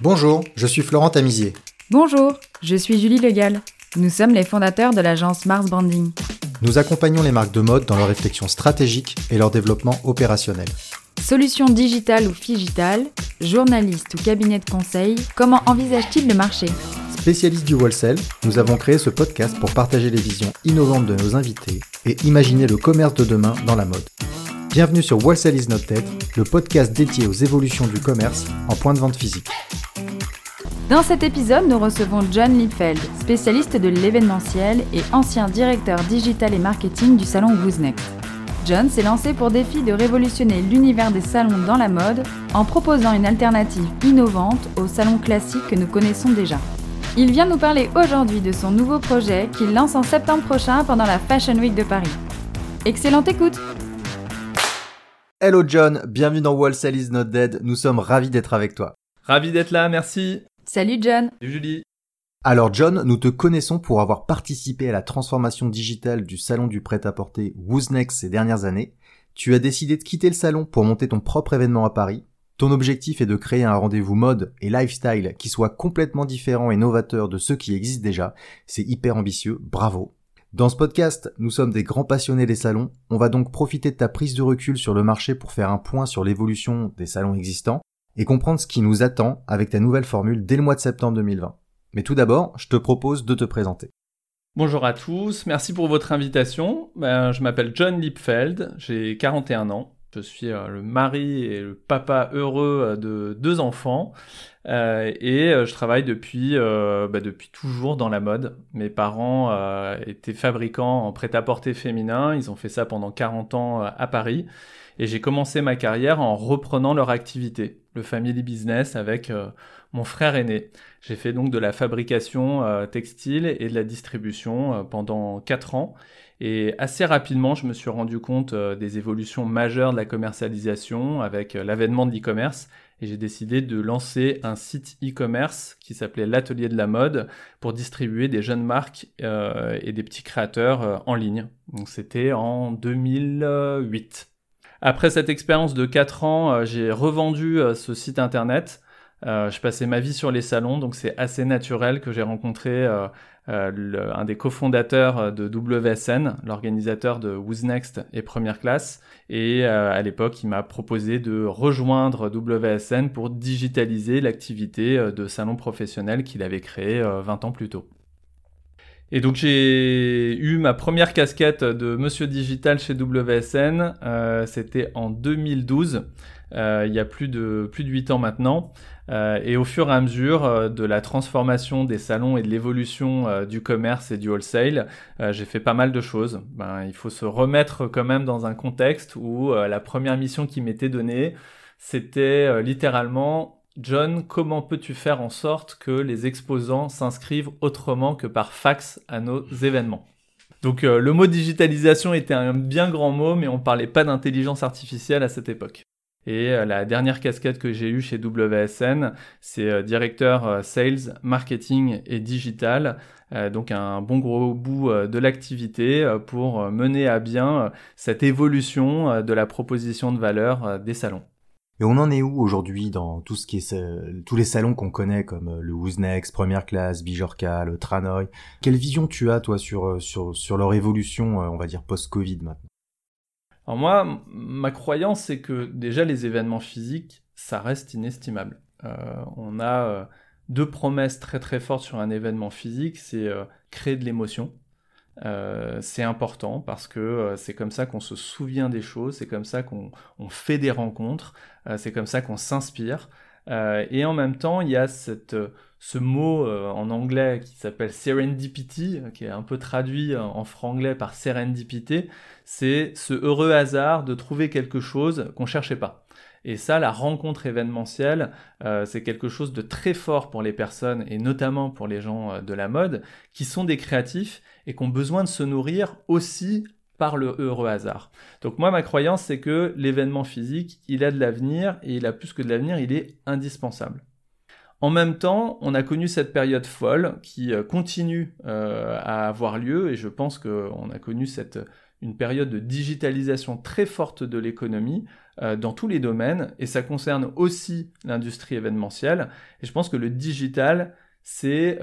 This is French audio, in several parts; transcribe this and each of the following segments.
Bonjour, je suis Florent Tamizier. Bonjour, je suis Julie Legal. Nous sommes les fondateurs de l'agence Mars Branding. Nous accompagnons les marques de mode dans leur réflexion stratégique et leur développement opérationnel. Solutions digitales ou figitales, journalistes ou cabinets de conseil, comment envisagent-ils le marché? Spécialistes du wholesale, nous avons créé ce podcast pour partager les visions innovantes de nos invités et imaginer le commerce de demain dans la mode. Bienvenue sur Wholesale is not dead, le podcast dédié aux évolutions du commerce en point de vente physique. Dans cet épisode, nous recevons John Liefeld, spécialiste de l'événementiel et ancien directeur digital et marketing du salon Wooznext. John s'est lancé pour défi de révolutionner l'univers des salons dans la mode en proposant une alternative innovante aux salons classiques que nous connaissons déjà. Il vient nous parler aujourd'hui de son nouveau projet qu'il lance en septembre prochain pendant la Fashion Week de Paris. Excellente écoute Hello John, bienvenue dans Wholesale is not dead, nous sommes ravis d'être avec toi. Ravi d'être là, merci. Salut John Salut Julie. Alors John, nous te connaissons pour avoir participé à la transformation digitale du salon du prêt-à-porter Wooznext ces dernières années. Tu as décidé de quitter le salon pour monter ton propre événement à Paris. Ton objectif est de créer un rendez-vous mode et lifestyle qui soit complètement différent et novateur de ceux qui existent déjà. C'est hyper ambitieux, bravo. Dans ce podcast, nous sommes des grands passionnés des salons. On va donc profiter de ta prise de recul sur le marché pour faire un point sur l'évolution des salons existants et comprendre ce qui nous attend avec ta nouvelle formule dès le mois de septembre 2020. Mais tout d'abord, je te propose de te présenter. Bonjour à tous, merci pour votre invitation. Ben, je m'appelle John Lipfeld, j'ai 41 ans. Je suis euh, le mari et le papa heureux euh, de deux enfants euh, et je travaille depuis, bah, depuis toujours dans la mode. Mes parents étaient fabricants en prêt-à-porter féminin, ils ont fait ça pendant 40 ans à Paris et j'ai commencé ma carrière en reprenant leur activité, le family business avec mon frère aîné. J'ai fait donc de la fabrication textile et de la distribution pendant 4 ans et assez rapidement, je me suis rendu compte euh, des évolutions majeures de la commercialisation avec euh, l'avènement de l'e-commerce et j'ai décidé de lancer un site e-commerce qui s'appelait l'Atelier de la mode pour distribuer des jeunes marques euh, et des petits créateurs en ligne. Donc c'était en 2008. Après cette expérience de 4 ans, j'ai revendu ce site internet. je passais ma vie sur les salons, donc c'est assez naturel que j'ai rencontré euh, un des cofondateurs euh, de WSN, l'organisateur de Who's Next et Première Classe. Et euh, à l'époque, il m'a proposé de rejoindre WSN pour digitaliser l'activité de salon professionnel qu'il avait créé 20 ans plus tôt. Et donc j'ai eu ma première casquette de Monsieur Digital chez WSN, c'était en 2012, il y a plus de plus de 8 ans maintenant. Euh, et au fur et à mesure euh, de la transformation des salons et de l'évolution euh, du commerce et du wholesale, j'ai fait pas mal de choses. Ben, il faut se remettre quand même dans un contexte où la première mission qui m'était donnée, c'était littéralement John, comment peux-tu faire en sorte que les exposants s'inscrivent autrement que par fax à nos événements? Donc le mot digitalisation était un bien grand mot, mais on parlait pas d'intelligence artificielle à cette époque. Et euh, la dernière casquette que j'ai eue chez WSN, c'est euh, directeur euh, sales, marketing et digital. donc un bon gros bout de l'activité pour mener à bien cette évolution de la proposition de valeur des salons. Et on en est où aujourd'hui dans tous les salons qu'on connaît comme le Wooznext, Première Classe, Bijorka, le Tranoï? Quelle vision tu as toi sur sur leur évolution, on va dire post-Covid maintenant? Alors moi, ma croyance, c'est que déjà les événements physiques, ça reste inestimable. Euh, on a euh, deux promesses très très fortes sur un événement physique, c'est euh, créer de l'émotion. c'est important parce que c'est comme ça qu'on se souvient des choses, c'est comme ça qu'on fait des rencontres, c'est comme ça qu'on s'inspire. et en même temps, il y a cette, ce mot en anglais qui s'appelle serendipity, qui est un peu traduit en franglais par serendipité, c'est ce heureux hasard de trouver quelque chose qu'on cherchait pas. Et ça, la rencontre événementielle, euh, c'est quelque chose de très fort pour les personnes, et notamment pour les gens euh, de la mode, qui sont des créatifs et qui ont besoin de se nourrir aussi par le heureux hasard. Donc moi, ma croyance, c'est que l'événement physique, il a de l'avenir, et il a plus que de l'avenir, il est indispensable. En même temps, on a connu cette période folle qui euh, continue à avoir lieu, et je pense qu'on a connu cette une période de digitalisation très forte de l'économie dans tous les domaines et ça concerne aussi l'industrie événementielle. Et je pense que le digital, c'est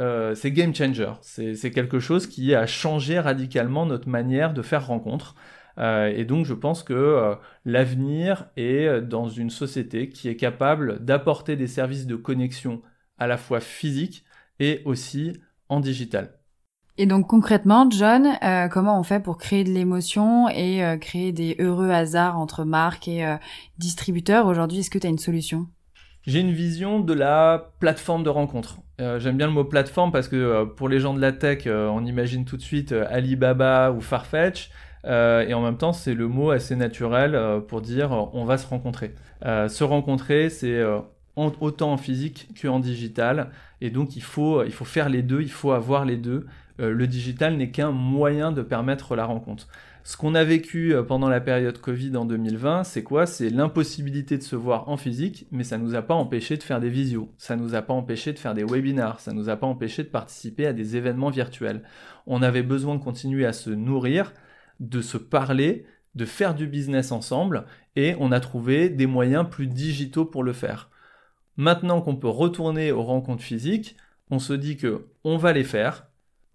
game changer. C'est quelque chose qui a changé radicalement notre manière de faire rencontre. Euh, et donc je pense que euh, l'avenir est dans une société qui est capable d'apporter des services de connexion à la fois physique et aussi en digital. Et donc concrètement, John, euh, comment on fait pour créer de l'émotion et créer des heureux hasards entre marques et distributeurs aujourd'hui? Est-ce que tu as une solution? J'ai une vision de la plateforme de rencontre. J'aime bien le mot plateforme parce que pour les gens de la tech, on imagine tout de suite Alibaba ou Farfetch. Euh, et en même temps, c'est le mot assez naturel euh, pour dire euh, on va se rencontrer. se rencontrer, c'est autant en physique qu'en digital. Et donc, il faut, il faut faire les deux, il faut avoir les deux. le digital n'est qu'un moyen de permettre la rencontre. Ce qu'on a vécu pendant la période Covid en 2020, c'est quoi? C'est l'impossibilité de se voir en physique, mais ça ne nous a pas empêché de faire des visios, ça ne nous a pas empêché de faire des webinars, ça ne nous a pas empêché de participer à des événements virtuels. On avait besoin de continuer à se nourrir, de se parler, de faire du business ensemble, et on a trouvé des moyens plus digitaux pour le faire. Maintenant qu'on peut retourner aux rencontres physiques, on se dit que on va les faire,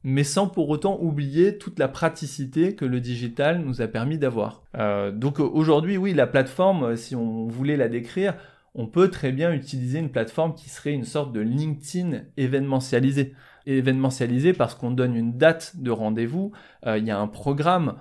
mais sans pour autant oublier toute la praticité que le digital nous a permis d'avoir. Euh, donc aujourd'hui, oui, la plateforme, si on voulait la décrire, on peut très bien utiliser une plateforme qui serait une sorte de LinkedIn événementialisé. Événementialisé parce qu'on donne une date de rendez-vous, euh, il y a un programme,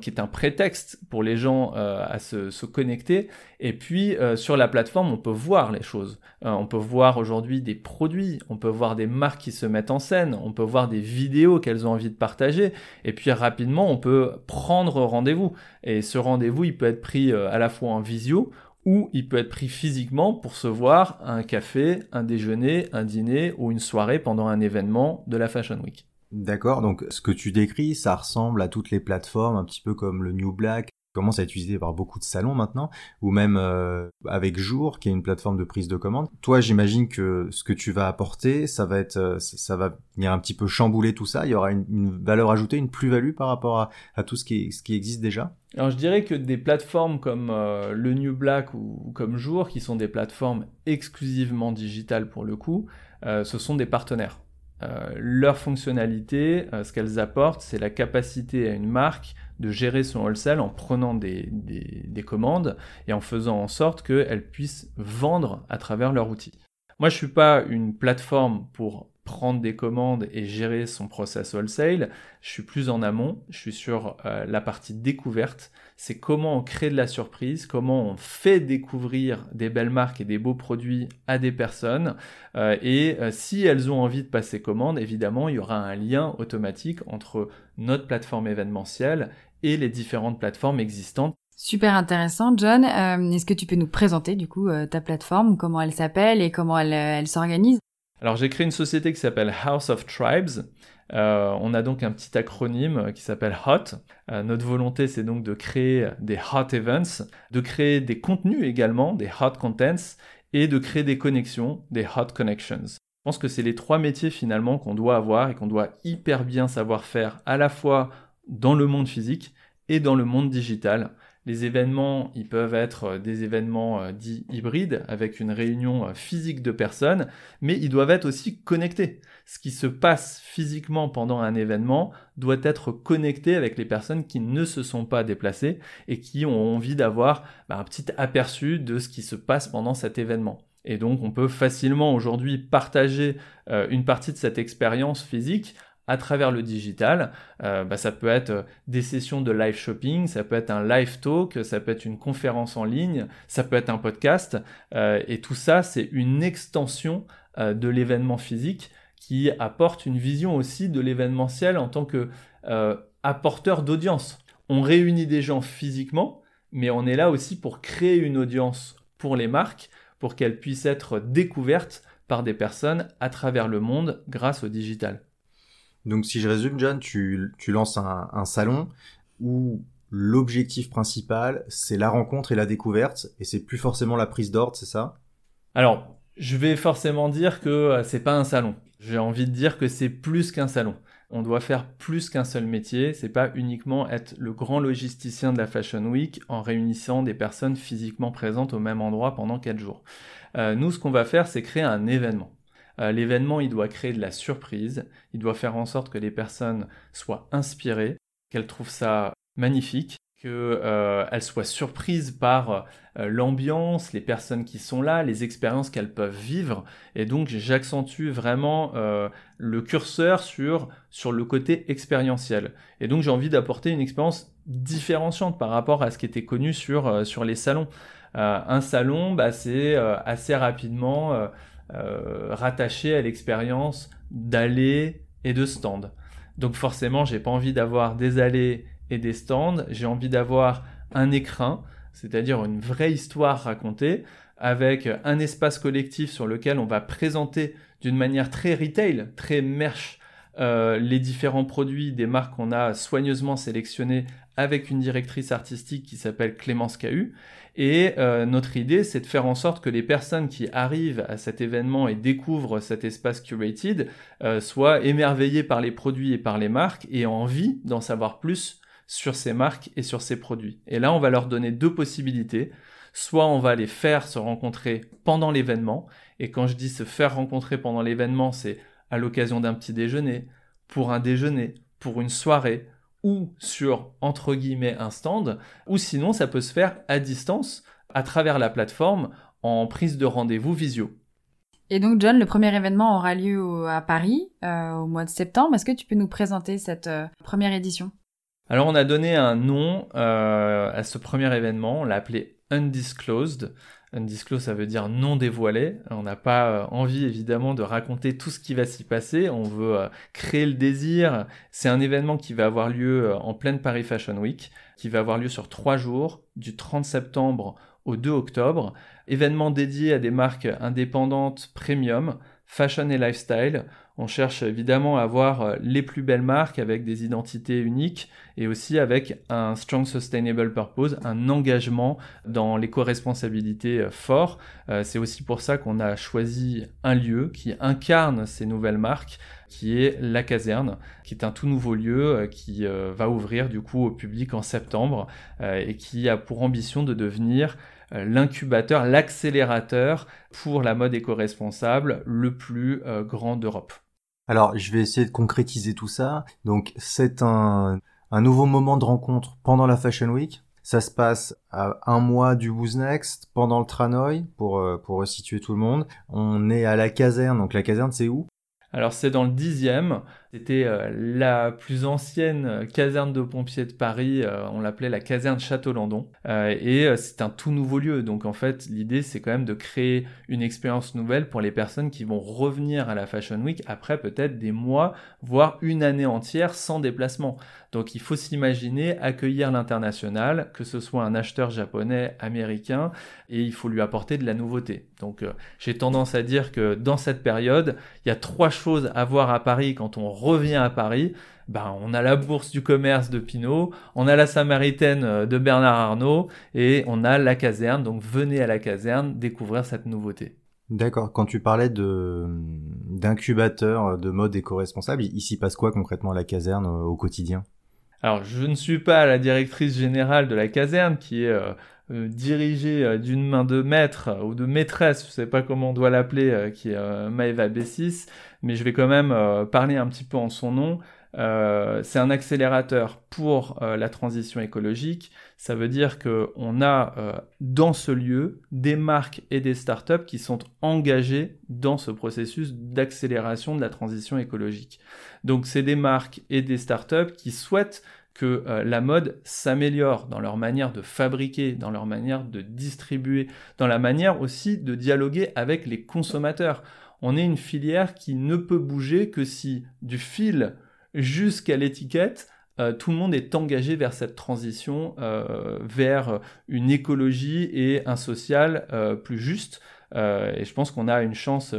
qui est un prétexte pour les gens euh, à se, connecter. Et puis euh, sur la plateforme, on peut voir les choses. Euh, on peut voir aujourd'hui des produits, on peut voir des marques qui se mettent en scène, on peut voir des vidéos qu'elles ont envie de partager. Et puis rapidement, on peut prendre rendez-vous. Et ce rendez-vous, il peut être pris à la fois en visio ou il peut être pris physiquement pour se voir un café, un déjeuner, un dîner ou une soirée pendant un événement de la Fashion Week. D'accord, donc ce que tu décris, ça ressemble à toutes les plateformes, un petit peu comme le New Black, commence à être utilisé par beaucoup de salons maintenant, ou même euh, avec Jour, qui est une plateforme de prise de commande. Toi, j'imagine que ce que tu vas apporter, ça va être, euh, ça va venir un petit peu chambouler tout ça. Il y aura une, valeur ajoutée, une plus-value par rapport à, tout ce qui, qui existe déjà? Alors je dirais que des plateformes comme euh, le New Black ou, comme Jour, qui sont des plateformes exclusivement digitales pour le coup, ce sont des partenaires. Euh, leur fonctionnalité, euh, ce qu'elles apportent, c'est la capacité à une marque de gérer son wholesale en prenant des, des commandes et en faisant en sorte qu'elle puisse vendre à travers leur outil. Moi, je suis pas une plateforme pour prendre des commandes et gérer son process wholesale. Je suis plus en amont, je suis sur euh, la partie découverte. C'est comment on crée de la surprise, comment on fait découvrir des belles marques et des beaux produits à des personnes. Euh, et euh, si elles ont envie de passer commande, évidemment, il y aura un lien automatique entre notre plateforme événementielle et les différentes plateformes existantes. Super intéressant, John. Est-ce que tu peux nous présenter du coup ta plateforme, comment elle s'appelle et comment elle, elle s'organise? Alors j'ai créé une société qui s'appelle House of Tribes. Euh, on a donc un petit acronyme qui s'appelle HOT. Euh, notre volonté, c'est donc de créer des hot events, de créer des contenus également, des hot contents, et de créer des connexions, des hot connections. Je pense que c'est les trois métiers finalement qu'on doit avoir et qu'on doit hyper bien savoir faire à la fois dans le monde physique et dans le monde digital. Les événements, ils peuvent être euh, des événements euh, dits hybrides avec une réunion euh, physique de personnes, mais ils doivent être aussi connectés. Ce qui se passe physiquement pendant un événement doit être connecté avec les personnes qui ne se sont pas déplacées et qui ont envie d'avoir bah, un petit aperçu de ce qui se passe pendant cet événement. Et donc on peut facilement aujourd'hui partager une partie de cette expérience physique à travers le digital. Euh, bah, ça peut être euh, des sessions de live shopping, ça peut être un live talk, ça peut être une conférence en ligne, ça peut être un podcast. Euh, et tout ça, c'est une extension de l'événement physique qui apporte une vision aussi de l'événementiel en tant que apporteur d'audience. On réunit des gens physiquement, mais on est là aussi pour créer une audience pour les marques, pour qu'elles puissent être découvertes par des personnes à travers le monde grâce au digital. Donc si je résume, John, tu, lances un, salon où l'objectif principal, c'est la rencontre et la découverte, et c'est plus forcément la prise d'ordre, c'est ça? Alors, je vais forcément dire que euh, c'est pas un salon. J'ai envie de dire que c'est plus qu'un salon. on doit faire plus qu'un seul métier. C'est pas uniquement être le grand logisticien de la Fashion Week en réunissant des personnes physiquement présentes au même endroit pendant 4 jours. Euh, nous, ce qu'on va faire, c'est créer un événement. Euh, l'événement, il doit créer de la surprise. Il doit faire en sorte que les personnes soient inspirées, qu'elles trouvent ça magnifique, qu'elles euh, soient surprises par euh, l'ambiance, les personnes qui sont là, les expériences qu'elles peuvent vivre. Et donc j'accentue vraiment euh, le curseur sur, sur le côté expérientiel. Et donc j'ai envie d'apporter une expérience différenciante par rapport à ce qui était connu sur, sur les salons. un salon, bah, c'est assez rapidement rattaché à l'expérience d'allées et de stands. Donc forcément, j'ai pas envie d'avoir des allées et des stands, j'ai envie d'avoir un écrin, c'est-à-dire une vraie histoire racontée avec un espace collectif sur lequel on va présenter d'une manière très retail, très merch, euh, les différents produits des marques qu'on a soigneusement sélectionnés avec une directrice artistique qui s'appelle Clémence Cahu. Et euh, notre idée, c'est de faire en sorte que les personnes qui arrivent à cet événement et découvrent cet espace curated euh, soient émerveillées par les produits et par les marques et aient envie d'en savoir plus sur ces marques et sur ces produits. Et là, on va leur donner deux possibilités. Soit on va les faire se rencontrer pendant l'événement, et quand je dis se faire rencontrer pendant l'événement, c'est à l'occasion d'un petit déjeuner, pour un déjeuner, pour une soirée, ou sur, entre guillemets, un stand, ou sinon ça peut se faire à distance, à travers la plateforme, en prise de rendez-vous visio. Et donc, John, le premier événement aura lieu à Paris euh, au mois de septembre. Est-ce que tu peux nous présenter cette euh, première édition? Alors on a donné un nom euh, à ce premier événement, on l'a appelé Undisclosed. Undisclosed, ça veut dire non dévoilé. On n'a pas euh, envie évidemment de raconter tout ce qui va s'y passer. On veut euh, créer le désir. C'est un événement qui va avoir lieu en pleine Paris Fashion Week, qui va avoir lieu sur trois jours, du 30 septembre au 2 octobre. Événement dédié à des marques indépendantes premium, fashion et lifestyle. On cherche évidemment à avoir euh, les plus belles marques avec des identités uniques et aussi avec un strong sustainable purpose, un engagement dans l'éco-responsabilité euh, fort. Euh, c'est aussi pour ça qu'on a choisi un lieu qui incarne ces nouvelles marques qui est la caserne, qui est un tout nouveau lieu qui va ouvrir du coup au public en septembre et qui a pour ambition de devenir l'incubateur, l'accélérateur pour la mode éco-responsable le plus grand d'Europe. Alors, je vais essayer de concrétiser tout ça. Donc, c'est un, un nouveau moment de rencontre pendant la Fashion Week. Ça se passe à un mois du Who's Next, pendant le Tranoï, pour, euh, pour resituer tout le monde. On est à la caserne. Donc, la caserne, c'est où? Alors c'est dans le dixième, c'était euh, la plus ancienne caserne de pompiers de Paris, euh, on l'appelait la caserne Château-Landon, euh, et c'est un tout nouveau lieu, donc en fait l'idée c'est quand même de créer une expérience nouvelle pour les personnes qui vont revenir à la Fashion Week après peut-être des mois, voire une année entière sans déplacement. Donc il faut s'imaginer accueillir l'international, que ce soit un acheteur japonais, américain, et il faut lui apporter de la nouveauté. Donc euh, j'ai tendance à dire que dans cette période, il y a trois choses à voir à Paris quand on revient à Paris. Ben, on a la bourse du commerce de Pinot, on a la Samaritaine euh, de Bernard Arnault et on a la caserne. Donc venez à la caserne découvrir cette nouveauté. D'accord. Quand tu parlais de d'incubateur de mode éco-responsable, s'y passe quoi concrètement à la caserne euh, au quotidien? Alors, je ne suis pas la directrice générale de la caserne qui est euh, euh, dirigée euh, d'une main de maître ou de maîtresse, je ne sais pas comment on doit l'appeler, qui est Maeva Bessis, mais je vais quand même parler un petit peu en son nom. c'est un accélérateur pour la transition écologique. Ça veut dire qu'on a dans ce lieu des marques et des startups qui sont engagées dans ce processus d'accélération de la transition écologique. Donc c'est des marques et des startups qui souhaitent que euh, la mode s'améliore dans leur manière de fabriquer, dans leur manière de distribuer, dans la manière aussi de dialoguer avec les consommateurs. On est une filière qui ne peut bouger que si du fil jusqu'à l'étiquette, euh, tout le monde est engagé vers cette transition, euh, vers une écologie et un social plus juste. et je pense qu'on a une chance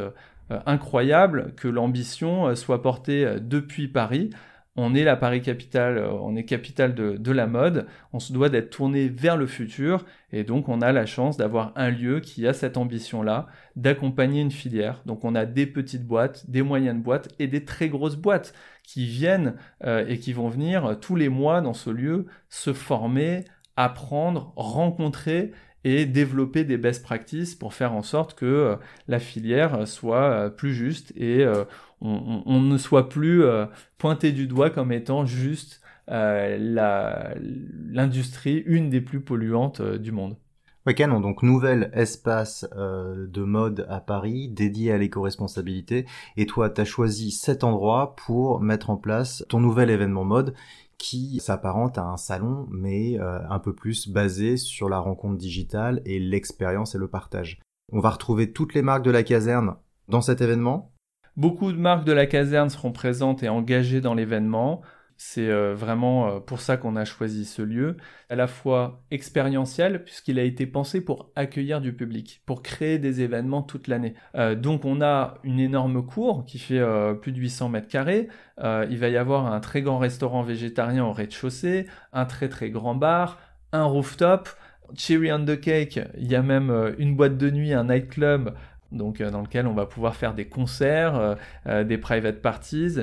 incroyable que l'ambition soit portée depuis Paris on est la Paris capitale, euh, on est capitale de, la mode, on se doit d'être tourné vers le futur, et donc on a la chance d'avoir un lieu qui a cette ambition-là, d'accompagner une filière. Donc on a des petites boîtes, des moyennes boîtes et des très grosses boîtes qui viennent euh, et qui vont venir tous les mois dans ce lieu se former, apprendre, rencontrer et développer des best practices pour faire en sorte que euh, la filière soit plus juste et on, ne soit plus euh, pointé du doigt comme étant juste euh, l'industrie, une des plus polluantes euh, du monde. Canon, donc nouvel espace de mode à Paris dédié à l'éco-responsabilité. Et toi, tu as choisi cet endroit pour mettre en place ton nouvel événement mode qui s'apparente à un salon, mais un peu plus basé sur la rencontre digitale et l'expérience et le partage. On va retrouver toutes les marques de la caserne dans cet événement. Beaucoup de marques de la caserne seront présentes et engagées dans l'événement. C'est euh, vraiment euh, pour ça qu'on a choisi ce lieu, à la fois expérientiel, puisqu'il a été pensé pour accueillir du public, pour créer des événements toute l'année. Euh, donc on a une énorme cour qui fait plus de 800 mètres carrés. il va y avoir un très grand restaurant végétarien au rez-de-chaussée, un très très grand bar, un rooftop. Cherry on the Cake, il y a même une boîte de nuit, un nightclub donc euh, dans lequel on va pouvoir faire des concerts, euh, euh, des private parties,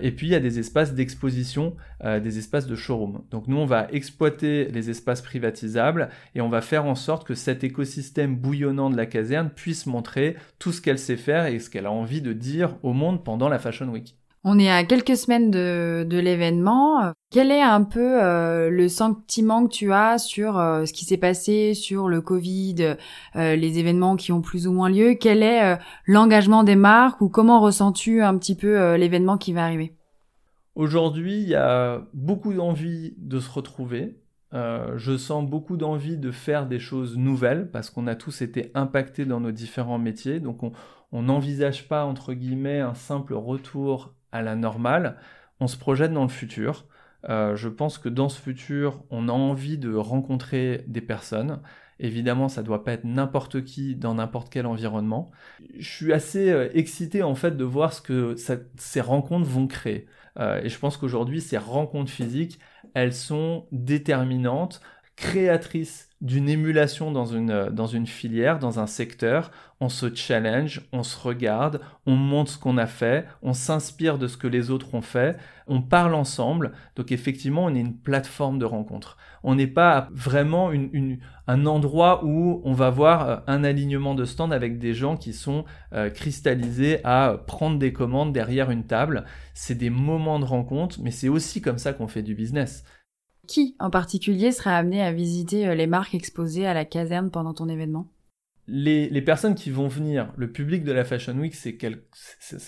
et puis il y a des espaces d'exposition, des espaces de showroom. Donc nous on va exploiter les espaces privatisables et on va faire en sorte que cet écosystème bouillonnant de la caserne puisse montrer tout ce qu'elle sait faire et ce qu'elle a envie de dire au monde pendant la Fashion Week. On est à quelques semaines de, l'événement. Quel est un peu euh, le sentiment que tu as sur euh, ce qui s'est passé, sur le Covid, euh, les événements qui ont plus ou moins lieu? Quel est l'engagement des marques ou comment ressens-tu un petit peu l'événement qui va arriver? Aujourd'hui, il y a beaucoup d'envie de se retrouver. je sens beaucoup d'envie de faire des choses nouvelles parce qu'on a tous été impactés dans nos différents métiers. Donc on n'envisage pas, entre guillemets, un simple retour à la normale, on se projette dans le futur. Euh, je pense que dans ce futur, on a envie de rencontrer des personnes. Évidemment, ça doit pas être n'importe qui dans n'importe quel environnement. Je suis assez euh, excité en fait de voir ce que ces rencontres vont créer. Euh, et je pense qu'aujourd'hui, ces rencontres physiques, elles sont déterminantes, créatrices d'une émulation dans une, euh, dans une filière, dans un secteur, on se challenge, on se regarde, on montre ce qu'on a fait, on s'inspire de ce que les autres ont fait, on parle ensemble. Donc effectivement, on est une plateforme de rencontre. On n'est pas vraiment une, un endroit où on va voir euh, un alignement de stands avec des gens qui sont euh, cristallisés à prendre des commandes derrière une table. C'est des moments de rencontre, mais c'est aussi comme ça qu'on fait du business. Qui en particulier sera amené à visiter euh, les marques exposées à la caserne pendant ton événement? Les, personnes qui vont venir, le public de la Fashion Week, c'est,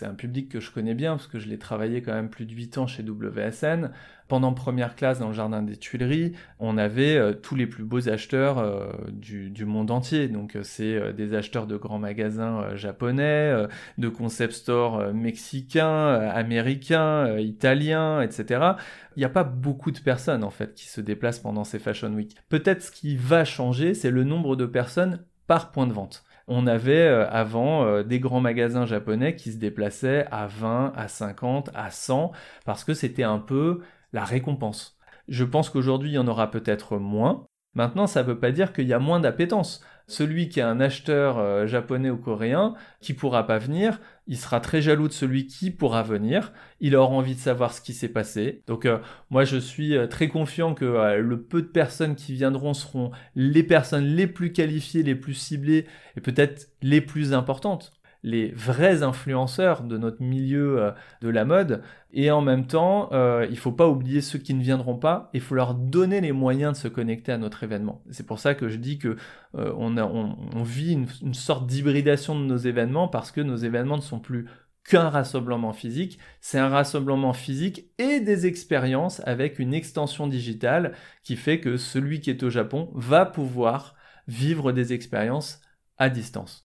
un public que je connais bien parce que je l'ai travaillé quand même plus de 8 ans chez WSN. Pendant première classe dans le jardin des Tuileries, on avait euh, tous les plus beaux acheteurs euh, du, monde entier. Donc euh, c'est des acheteurs de grands magasins japonais, de concept stores mexicains, américains, italiens, etc. Il n'y a pas beaucoup de personnes en fait qui se déplacent pendant ces Fashion Week. Peut-être ce qui va changer, c'est le nombre de personnes point de vente. On avait euh, avant euh, des grands magasins japonais qui se déplaçaient à 20, à 50, à 100 parce que c'était un peu la récompense. Je pense qu'aujourd'hui il y en aura peut-être moins. Maintenant, ça ne veut pas dire qu'il y a moins d'appétence celui qui est un acheteur euh, japonais ou coréen qui pourra pas venir, il sera très jaloux de celui qui pourra venir, il aura envie de savoir ce qui s'est passé. Donc euh, moi je suis euh, très confiant que le peu de personnes qui viendront seront les personnes les plus qualifiées, les plus ciblées et peut-être les plus importantes les vrais influenceurs de notre milieu euh, de la mode. Et en même temps, euh, il faut pas oublier ceux qui ne viendront pas. Il faut leur donner les moyens de se connecter à notre événement. C'est pour ça que je dis que euh, on, vit une sorte d'hybridation de nos événements parce que nos événements ne sont plus qu'un rassemblement physique, c'est un rassemblement physique et des expériences avec une extension digitale qui fait que celui qui est au Japon va pouvoir vivre des expériences à distance.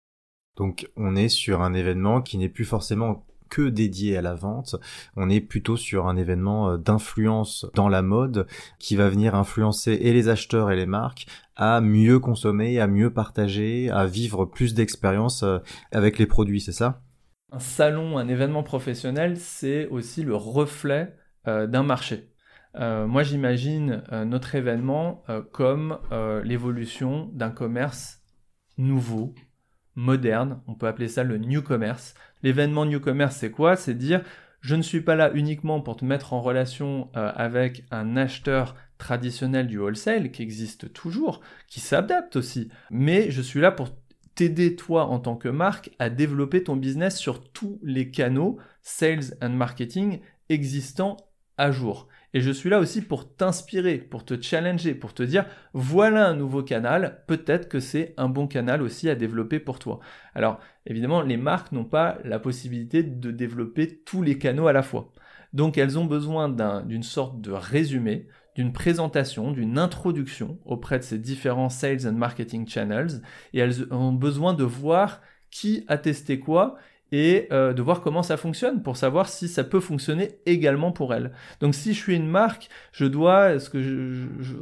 Donc on est sur un événement qui n'est plus forcément que dédié à la vente, on est plutôt sur un événement euh, d'influence dans la mode qui va venir influencer et les acheteurs et les marques à mieux consommer, à mieux partager, à vivre plus d'expériences euh, avec les produits, c'est ça? Un salon, un événement professionnel, c'est aussi le reflet d'un marché. moi, j'imagine notre événement comme l'évolution d'un commerce nouveau, moderne. On peut appeler ça le new commerce. L'événement new commerce, c'est quoi? C'est dire je ne suis pas là uniquement pour te mettre en relation euh, avec un acheteur traditionnel du wholesale qui existe toujours, qui s'adapte aussi, mais je suis là pour t'aider toi en tant que marque à développer ton business sur tous les canaux sales and marketing existants à jour. Et je suis là aussi pour t'inspirer, pour te challenger, pour te dire, voilà un nouveau canal, peut-être que c'est un bon canal aussi à développer pour toi. Alors, évidemment, les marques n'ont pas la possibilité de développer tous les canaux à la fois. Donc, elles ont besoin d'une sorte de résumé, d'une présentation, d'une introduction auprès de ces différents sales and marketing channels, et elles ont besoin de voir qui a testé quoi et euh, de voir comment ça fonctionne pour savoir si ça peut fonctionner également pour elle. Donc si je suis une marque, je dois, ce que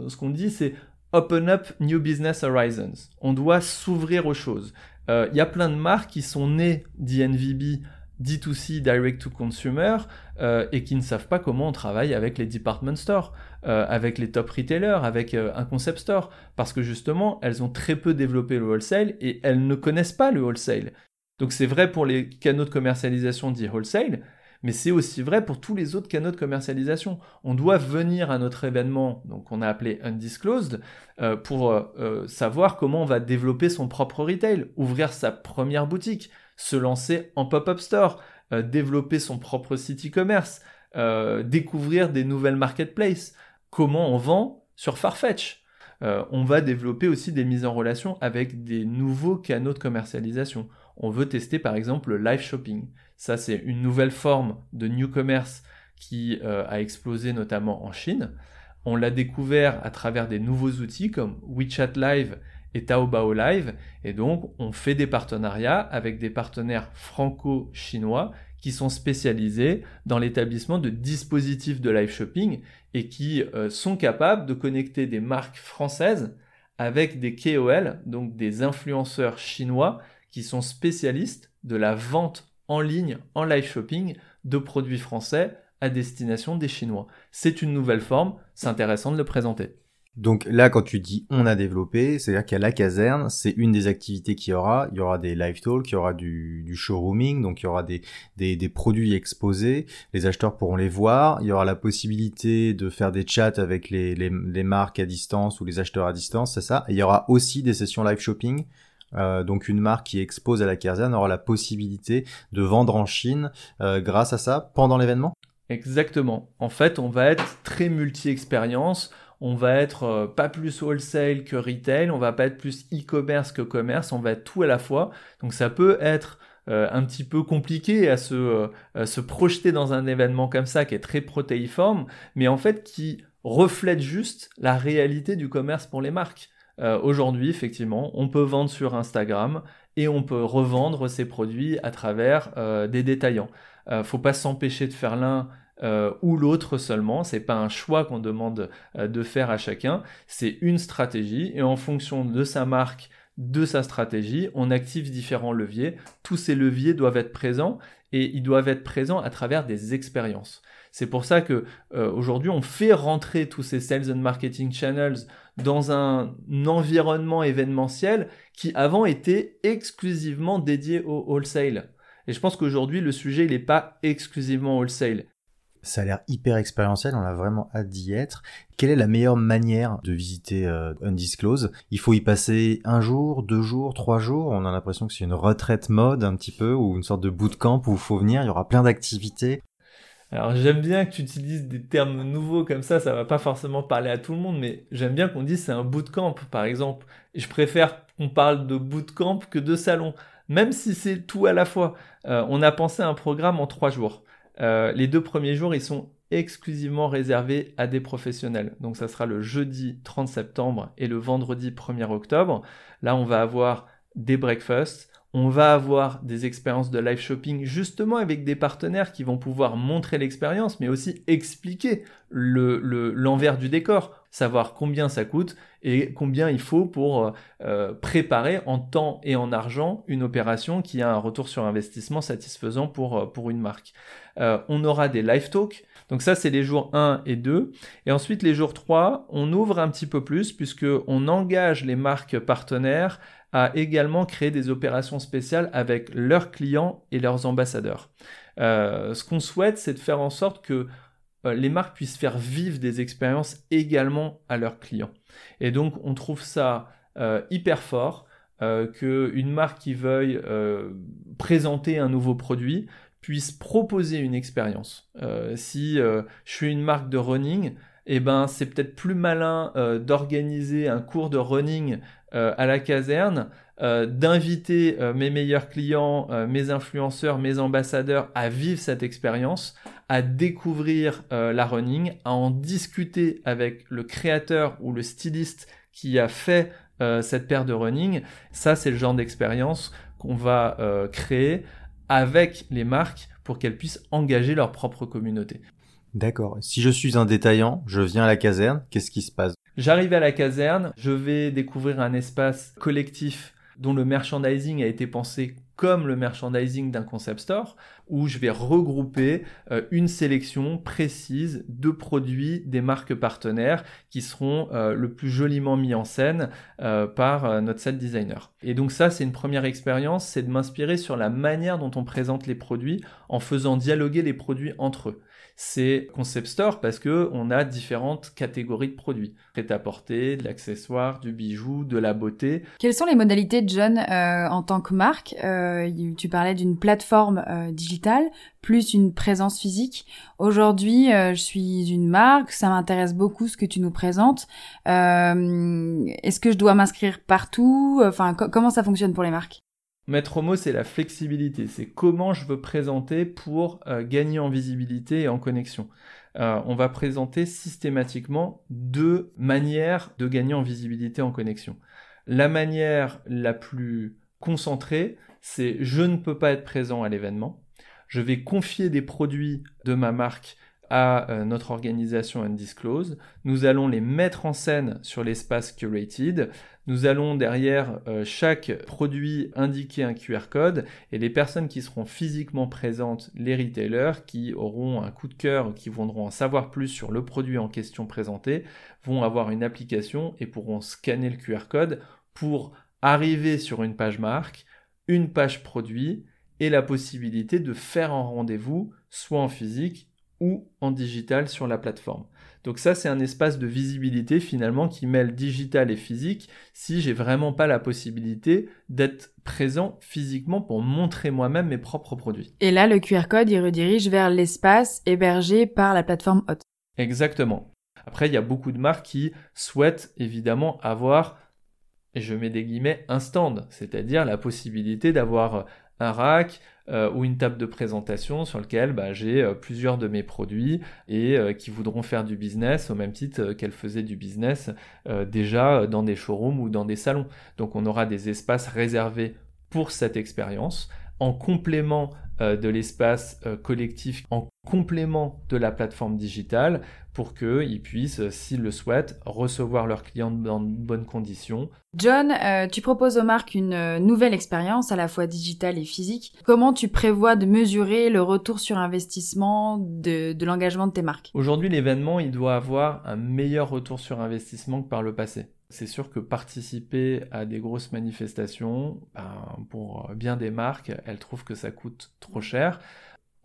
ce qu'on dit, c'est open up new business horizons. On doit s'ouvrir aux choses. Euh, il y a plein de marques qui sont nées d'INVB D2C, Direct to Consumer, euh, et qui ne savent pas comment on travaille avec les department stores, avec les top retailers, avec un concept store, parce que justement, elles ont très peu développé le wholesale et elles ne connaissent pas le wholesale. Donc c'est vrai pour les canaux de commercialisation dits wholesale, mais c'est aussi vrai pour tous les autres canaux de commercialisation. On doit venir à notre événement, donc on a appelé Undisclosed, euh, pour euh, euh, savoir comment on va développer son propre retail, ouvrir sa première boutique, se lancer en pop-up store, développer son propre site e-commerce, découvrir des nouvelles marketplaces, comment on vend sur Farfetch. on va développer aussi des mises en relation avec des nouveaux canaux de commercialisation on veut tester par exemple le live shopping. Ça, c'est une nouvelle forme de new commerce qui euh, a explosé notamment en Chine. On l'a découvert à travers des nouveaux outils comme WeChat Live et Taobao Live. Et donc, on fait des partenariats avec des partenaires franco-chinois qui sont spécialisés dans l'établissement de dispositifs de live shopping et qui euh, sont capables de connecter des marques françaises avec des KOL, donc des influenceurs chinois qui sont spécialistes de la vente en ligne, en live shopping, de produits français à destination des Chinois. C'est une nouvelle forme, c'est intéressant de le présenter. Donc là, quand tu dis on a développé, c'est-à-dire qu'à la caserne, c'est une des activités qu'il y aura. Il y aura des live talks, il y aura du, showrooming, donc il y aura des, produits exposés. Les acheteurs pourront les voir. Il y aura la possibilité de faire des chats avec les, les, les marques à distance ou les acheteurs à distance, c'est ça. Et il y aura aussi des sessions live shopping euh, donc une marque qui expose à la Kerzan aura la possibilité de vendre en Chine euh, grâce à ça pendant l'événement? Exactement. En fait, on va être très multi-expérience. On va être euh, pas plus wholesale que retail. On va pas être plus e-commerce que commerce. On va être tout à la fois. Donc ça peut être un petit peu compliqué à se, à se projeter dans un événement comme ça qui est très protéiforme, mais en fait qui reflète juste la réalité du commerce pour les marques. Euh, aujourd'hui, effectivement, on peut vendre sur Instagram et on peut revendre ses produits à travers euh, des détaillants. Euh, faut pas s'empêcher de faire l'un ou l'autre seulement. C'est pas un choix qu'on demande de faire à chacun. C'est une stratégie et en fonction de sa marque, de sa stratégie, on active différents leviers. Tous ces leviers doivent être présents et ils doivent être présents à travers des expériences. C'est pour ça que aujourd'hui on fait rentrer tous ces sales and marketing channels dans un environnement événementiel qui avant était exclusivement dédié au wholesale. Et je pense qu'aujourd'hui, le sujet, il n'est pas exclusivement wholesale. Ça a l'air hyper expérientiel, on a vraiment hâte d'y être. Quelle est la meilleure manière de visiter euh, Undisclose Il faut y passer un jour, deux jours, trois jours? On a l'impression que c'est une retraite mode un petit peu, ou une sorte de bootcamp où il faut venir, il y aura plein d'activités. Alors j'aime bien que tu utilises des termes nouveaux comme ça, ça va pas forcément parler à tout le monde, mais j'aime bien qu'on dise c'est un bootcamp par exemple. Je préfère qu'on parle de bootcamp que de salon, même si c'est tout à la fois. Euh, on a pensé un programme en trois jours. Euh, les deux premiers jours, ils sont exclusivement réservés à des professionnels. Donc ça sera le jeudi 30 septembre et le vendredi 1er octobre. Là, on va avoir des breakfasts, on va avoir des expériences de live shopping justement avec des partenaires qui vont pouvoir montrer l'expérience, mais aussi expliquer l'envers le, du décor. savoir combien ça coûte et combien il faut pour euh, préparer en temps et en argent une opération qui a un retour sur investissement satisfaisant pour, euh, pour une marque. Euh, on aura des live talks. Donc ça, c'est les jours 1 et 2. Et ensuite, les jours 3, on ouvre un petit peu plus puisque on engage les marques partenaires à également créer des opérations spéciales avec leurs clients et leurs ambassadeurs. ce qu'on souhaite, c'est de faire en sorte que les marques puissent faire vivre des expériences également à leurs clients. Et donc on trouve ça euh, hyper fort euh, qu'une marque qui veuille euh, présenter un nouveau produit puisse proposer une expérience. si je suis une marque de running, eh ben c'est peut-être plus malin d'organiser un cours de running à la caserne, d'inviter mes meilleurs clients, mes influenceurs, mes ambassadeurs à vivre cette expérience à découvrir euh, la running, à en discuter avec le créateur ou le styliste qui a fait euh, cette paire de running. Ça, c'est le genre d'expérience qu'on va euh, créer avec les marques pour qu'elles puissent engager leur propre communauté. D'accord. Si je suis un détaillant, je viens à la caserne, qu'est-ce qui se passe? J'arrive à la caserne, je vais découvrir un espace collectif dont le merchandising a été pensé comme le merchandising d'un concept store, où je vais regrouper euh, une sélection précise de produits des marques partenaires qui seront euh, le plus joliment mis en scène euh, par notre set designer. Et donc ça, c'est une première expérience, c'est de m'inspirer sur la manière dont on présente les produits en faisant dialoguer les produits entre eux c'est Concept Store parce que on a différentes catégories de produits. Prêt-à-porter, de l'accessoire, du bijou, de la beauté. Quelles sont les modalités, John, euh, en tant que marque? Euh, Tu parlais d'une plateforme euh, digitale plus une présence physique. Aujourd'hui, je suis une marque, ça m'intéresse beaucoup ce que tu nous présentes. Est-ce que je dois m'inscrire partout? Enfin, comment ça fonctionne pour les marques? Maître mot, c'est la flexibilité. C'est comment je veux présenter pour euh, gagner en visibilité et en connexion. Euh, on va présenter systématiquement deux manières de gagner en visibilité et en connexion. La manière la plus concentrée, c'est je ne peux pas être présent à l'événement. Je vais confier des produits de ma marque à euh, notre organisation Undisclose. Nous allons les mettre en scène sur l'espace curated. Nous allons derrière euh, chaque produit indiquer un QR code et les personnes qui seront physiquement présentes, les retailers qui auront un coup de cœur, qui voudront en savoir plus sur le produit en question présenté, vont avoir une application et pourront scanner le QR code pour arriver sur une page marque, une page produit et la possibilité de faire un rendez-vous soit en physique ou en digital sur la plateforme. Donc ça, c'est un espace de visibilité finalement qui mêle digital et physique si j'ai vraiment pas la possibilité d'être présent physiquement pour montrer moi-même mes propres produits. Et là, le QR code, il redirige vers l'espace hébergé par la plateforme Hot. Exactement. Après, il y a beaucoup de marques qui souhaitent évidemment avoir, et je mets des guillemets, un stand, c'est-à-dire la possibilité d'avoir un rack, euh, ou une table de présentation sur lequel bah, j'ai euh, plusieurs de mes produits et euh, qui voudront faire du business au même titre qu'elles faisaient du business déjà dans des showrooms ou dans des salons. Donc on aura des espaces réservés pour cette expérience en complément de l'espace collectif, en complément de la plateforme digitale pour qu'ils puissent, s'ils le souhaitent, recevoir leurs clients dans de bonnes conditions. John, euh, tu proposes aux marques une euh, nouvelle expérience à la fois digitale et physique. Comment tu prévois de mesurer le retour sur investissement de, de l'engagement de tes marques? Aujourd'hui, l'événement, il doit avoir un meilleur retour sur investissement que par le passé. C'est sûr que participer à des grosses manifestations, ben, pour bien des marques, elles trouvent que ça coûte trop cher.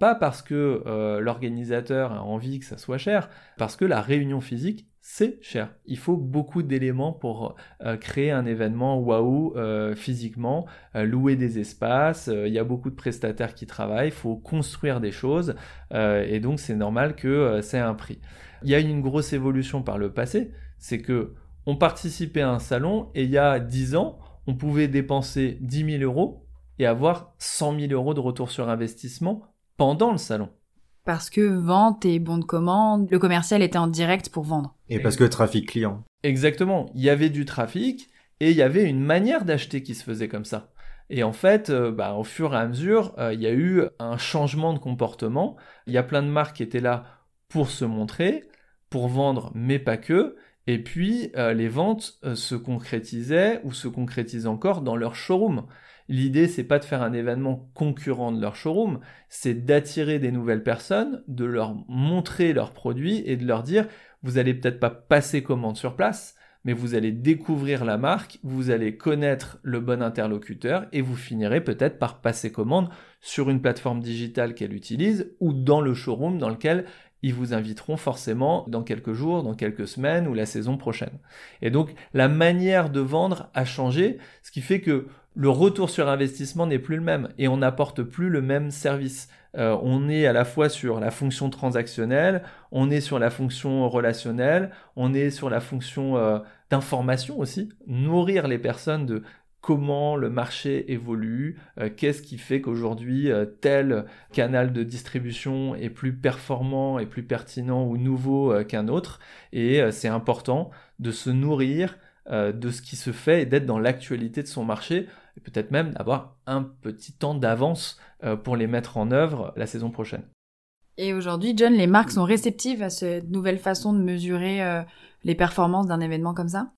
Pas parce que euh, l'organisateur a envie que ça soit cher, parce que la réunion physique, c'est cher. Il faut beaucoup d'éléments pour euh, créer un événement waouh euh, physiquement, louer des espaces, il y a beaucoup de prestataires qui travaillent, il faut construire des choses, et donc c'est normal que c'est un prix. Il y a une grosse évolution par le passé, c'est que on participait à un salon, et il y a 10 ans, on pouvait dépenser 10 000 euros et avoir 100 000 euros de retour sur investissement pendant le salon. Parce que vente et bon de commande, le commercial était en direct pour vendre. Et parce que trafic client. Exactement. Il y avait du trafic et il y avait une manière d'acheter qui se faisait comme ça. Et en fait, euh, bah, au fur et à mesure, euh, il y a eu un changement de comportement. Il y a plein de marques qui étaient là pour se montrer, pour vendre, mais pas que. Et puis, euh, les ventes euh, se concrétisaient ou se concrétisent encore dans leur showroom. L'idée, c'est pas de faire un événement concurrent de leur showroom, c'est d'attirer des nouvelles personnes, de leur montrer leurs produits et de leur dire, vous allez peut-être pas passer commande sur place, mais vous allez découvrir la marque, vous allez connaître le bon interlocuteur et vous finirez peut-être par passer commande sur une plateforme digitale qu'elle utilise ou dans le showroom dans lequel ils vous inviteront forcément dans quelques jours, dans quelques semaines ou la saison prochaine. Et donc la manière de vendre a changé, ce qui fait que le retour sur investissement n'est plus le même et on n'apporte plus le même service. Euh, on est à la fois sur la fonction transactionnelle, on est sur la fonction relationnelle, on est sur la fonction euh, d'information aussi, nourrir les personnes de comment le marché évolue, euh, qu'est-ce qui fait qu'aujourd'hui tel canal de distribution est plus performant et plus pertinent ou nouveau qu'un autre. Et c'est important de se nourrir de ce qui se fait et d'être dans l'actualité de son marché et peut-être même d'avoir un petit temps d'avance euh, pour les mettre en œuvre la saison prochaine. Et aujourd'hui, John, les marques sont réceptives à cette nouvelle façon de mesurer euh, les performances d'un événement comme ça?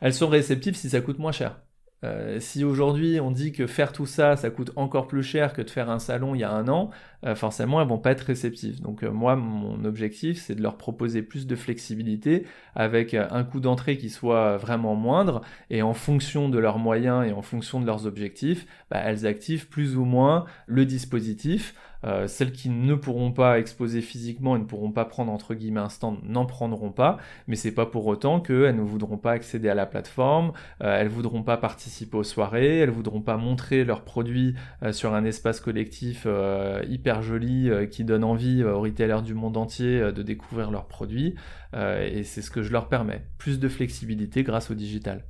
Elles sont réceptives si ça coûte moins cher. Euh, si aujourd'hui on dit que faire tout ça, ça coûte encore plus cher que de faire un salon il y a un an, euh, forcément elles vont pas être réceptives. Donc euh, moi, mon objectif, c'est de leur proposer plus de flexibilité avec un coût d'entrée qui soit vraiment moindre et en fonction de leurs moyens et en fonction de leurs objectifs, bah, elles activent plus ou moins le dispositif. Euh, celles qui ne pourront pas exposer physiquement et ne pourront pas prendre entre guillemets un stand n'en prendront pas, mais c'est pas pour autant qu'elles ne voudront pas accéder à la plateforme, euh, elles voudront pas participer aux soirées, elles voudront pas montrer leurs produits euh, sur un espace collectif hyper joli qui donne envie aux retailers du monde entier de découvrir leurs produits, et c'est ce que je leur permets, plus de flexibilité grâce au digital.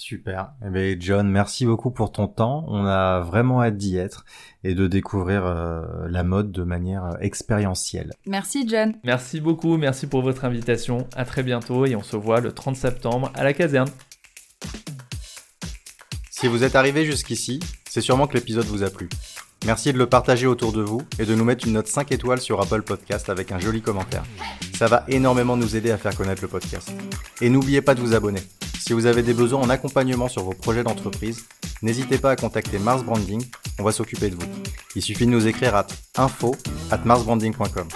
Super. Eh bien, John, merci beaucoup pour ton temps. On a vraiment hâte d'y être et de découvrir euh, la mode de manière euh, expérientielle. Merci John. Merci beaucoup, merci pour votre invitation. À très bientôt et on se voit le 30 septembre à la caserne. Si vous êtes arrivé jusqu'ici, c'est sûrement que l'épisode vous a plu. Merci de le partager autour de vous et de nous mettre une note 5 étoiles sur Apple Podcast avec un joli commentaire. Ça va énormément nous aider à faire connaître le podcast. Et n'oubliez pas de vous abonner. Si vous avez des besoins en accompagnement sur vos projets d'entreprise, n'hésitez pas à contacter Mars Branding, on va s'occuper de vous. Il suffit de nous écrire à info at marsbranding.com.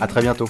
À très bientôt.